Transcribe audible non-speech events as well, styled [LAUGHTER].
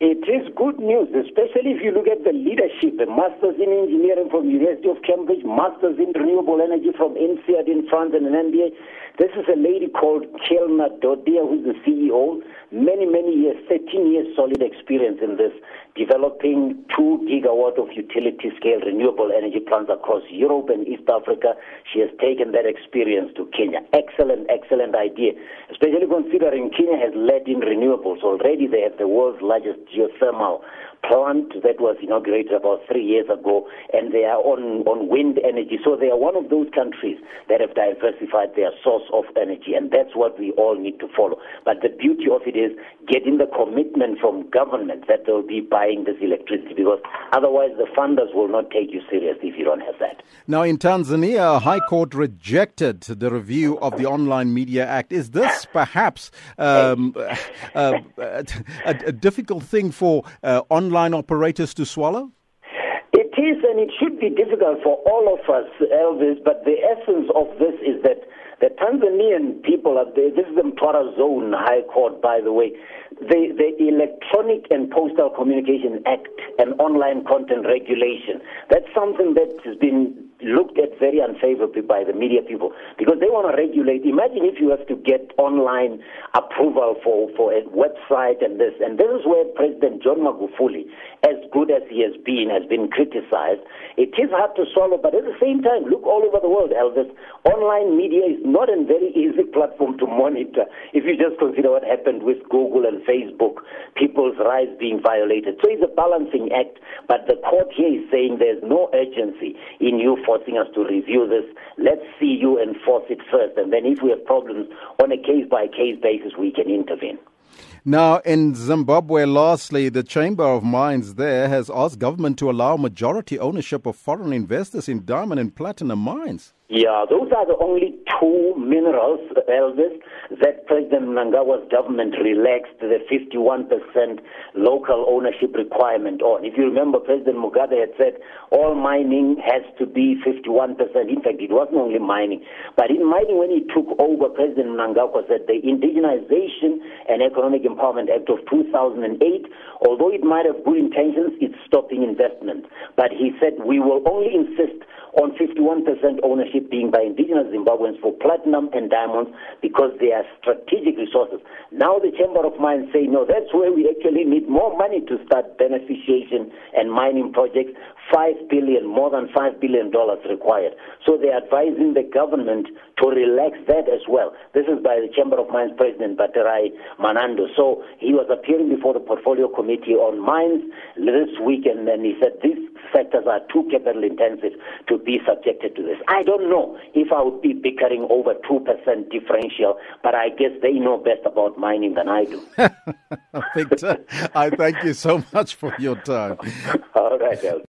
It is good news, especially if you look at the leadership. A master's in engineering from University of Cambridge, master's in renewable energy from INSEAD in France, and an MBA. This is a lady called Kilner Dodia, who's the CEO. Many, many years, 13 years solid experience in this, developing two gigawatt of utility scale renewable energy plants across Europe and East Africa. She has taken that experience to Kenya. Excellent, excellent idea, especially considering Kenya has led in renewables. Already they have the world's largest geothermal plant that was inaugurated about three years ago, and they are on, on wind energy. So they are one of those countries that have diversified their source of energy, and that's what we all need to follow. But the beauty of it is getting the commitment from government that they'll be buying this electricity, because otherwise the funders will not take you seriously if you don't have that. Now, in Tanzania, a High Court rejected the review of the Online Media Act. Is this perhaps um, [LAUGHS] uh, a, a, difficult thing for uh, online online operators to swallow? It is, and it should be difficult for all of us, Elvis, but the essence of this is that the Tanzanian people, are, this is the Mtwara Zone High Court, by the way, the, the Electronic and Postal Communication Act and online content regulation, that's something that has been very unfavorably by the media people because they want to regulate. Imagine if you have to get online approval for, for a website and this. And this is where President John Magufuli, as good as he has been, has been criticized. It is hard to swallow, but at the same time, look all over the world, Elvis. Online media is not a very easy platform to monitor. If you just consider what happened with Google and Facebook, people's rights being violated. So it's a balancing act, but the court here is saying there's no urgency in you forcing us to review this. Let's see you enforce it first, and then if we have problems on a case by case basis, we can intervene. Now, in Zimbabwe, lastly, the Chamber of Mines there has asked government to allow majority ownership of foreign investors in diamond and platinum mines. Yeah, those are the only two minerals, Elvis, that President Mnangagwa's government relaxed the 51% local ownership requirement on. If you remember, President Mugabe had said all mining has to be 51%. In fact, it wasn't only mining. But in mining, when he took over, President Mnangagwa said the Indigenization and Economic Empowerment Act of 2008, although it might have good intentions, it's stopping investment. But he said we will only insist 51% ownership being by indigenous Zimbabweans for platinum and diamonds because they are strategic resources. Now the Chamber of Mines say, no, that's where we actually need more money to start beneficiation and mining projects. Five billion, more than five billion dollars required. So they're advising the government to relax that as well. This is by the Chamber of Mines President Batirai Manhando. So he was appearing before the Portfolio Committee on Mines this week and then he said these sectors are too capital intensive to be subjected to this. I don't know if I would be bickering over 2% differential, but I guess they know best about mining than I do. [LAUGHS] Victor, uh, I thank you so much for your time. [LAUGHS] All right,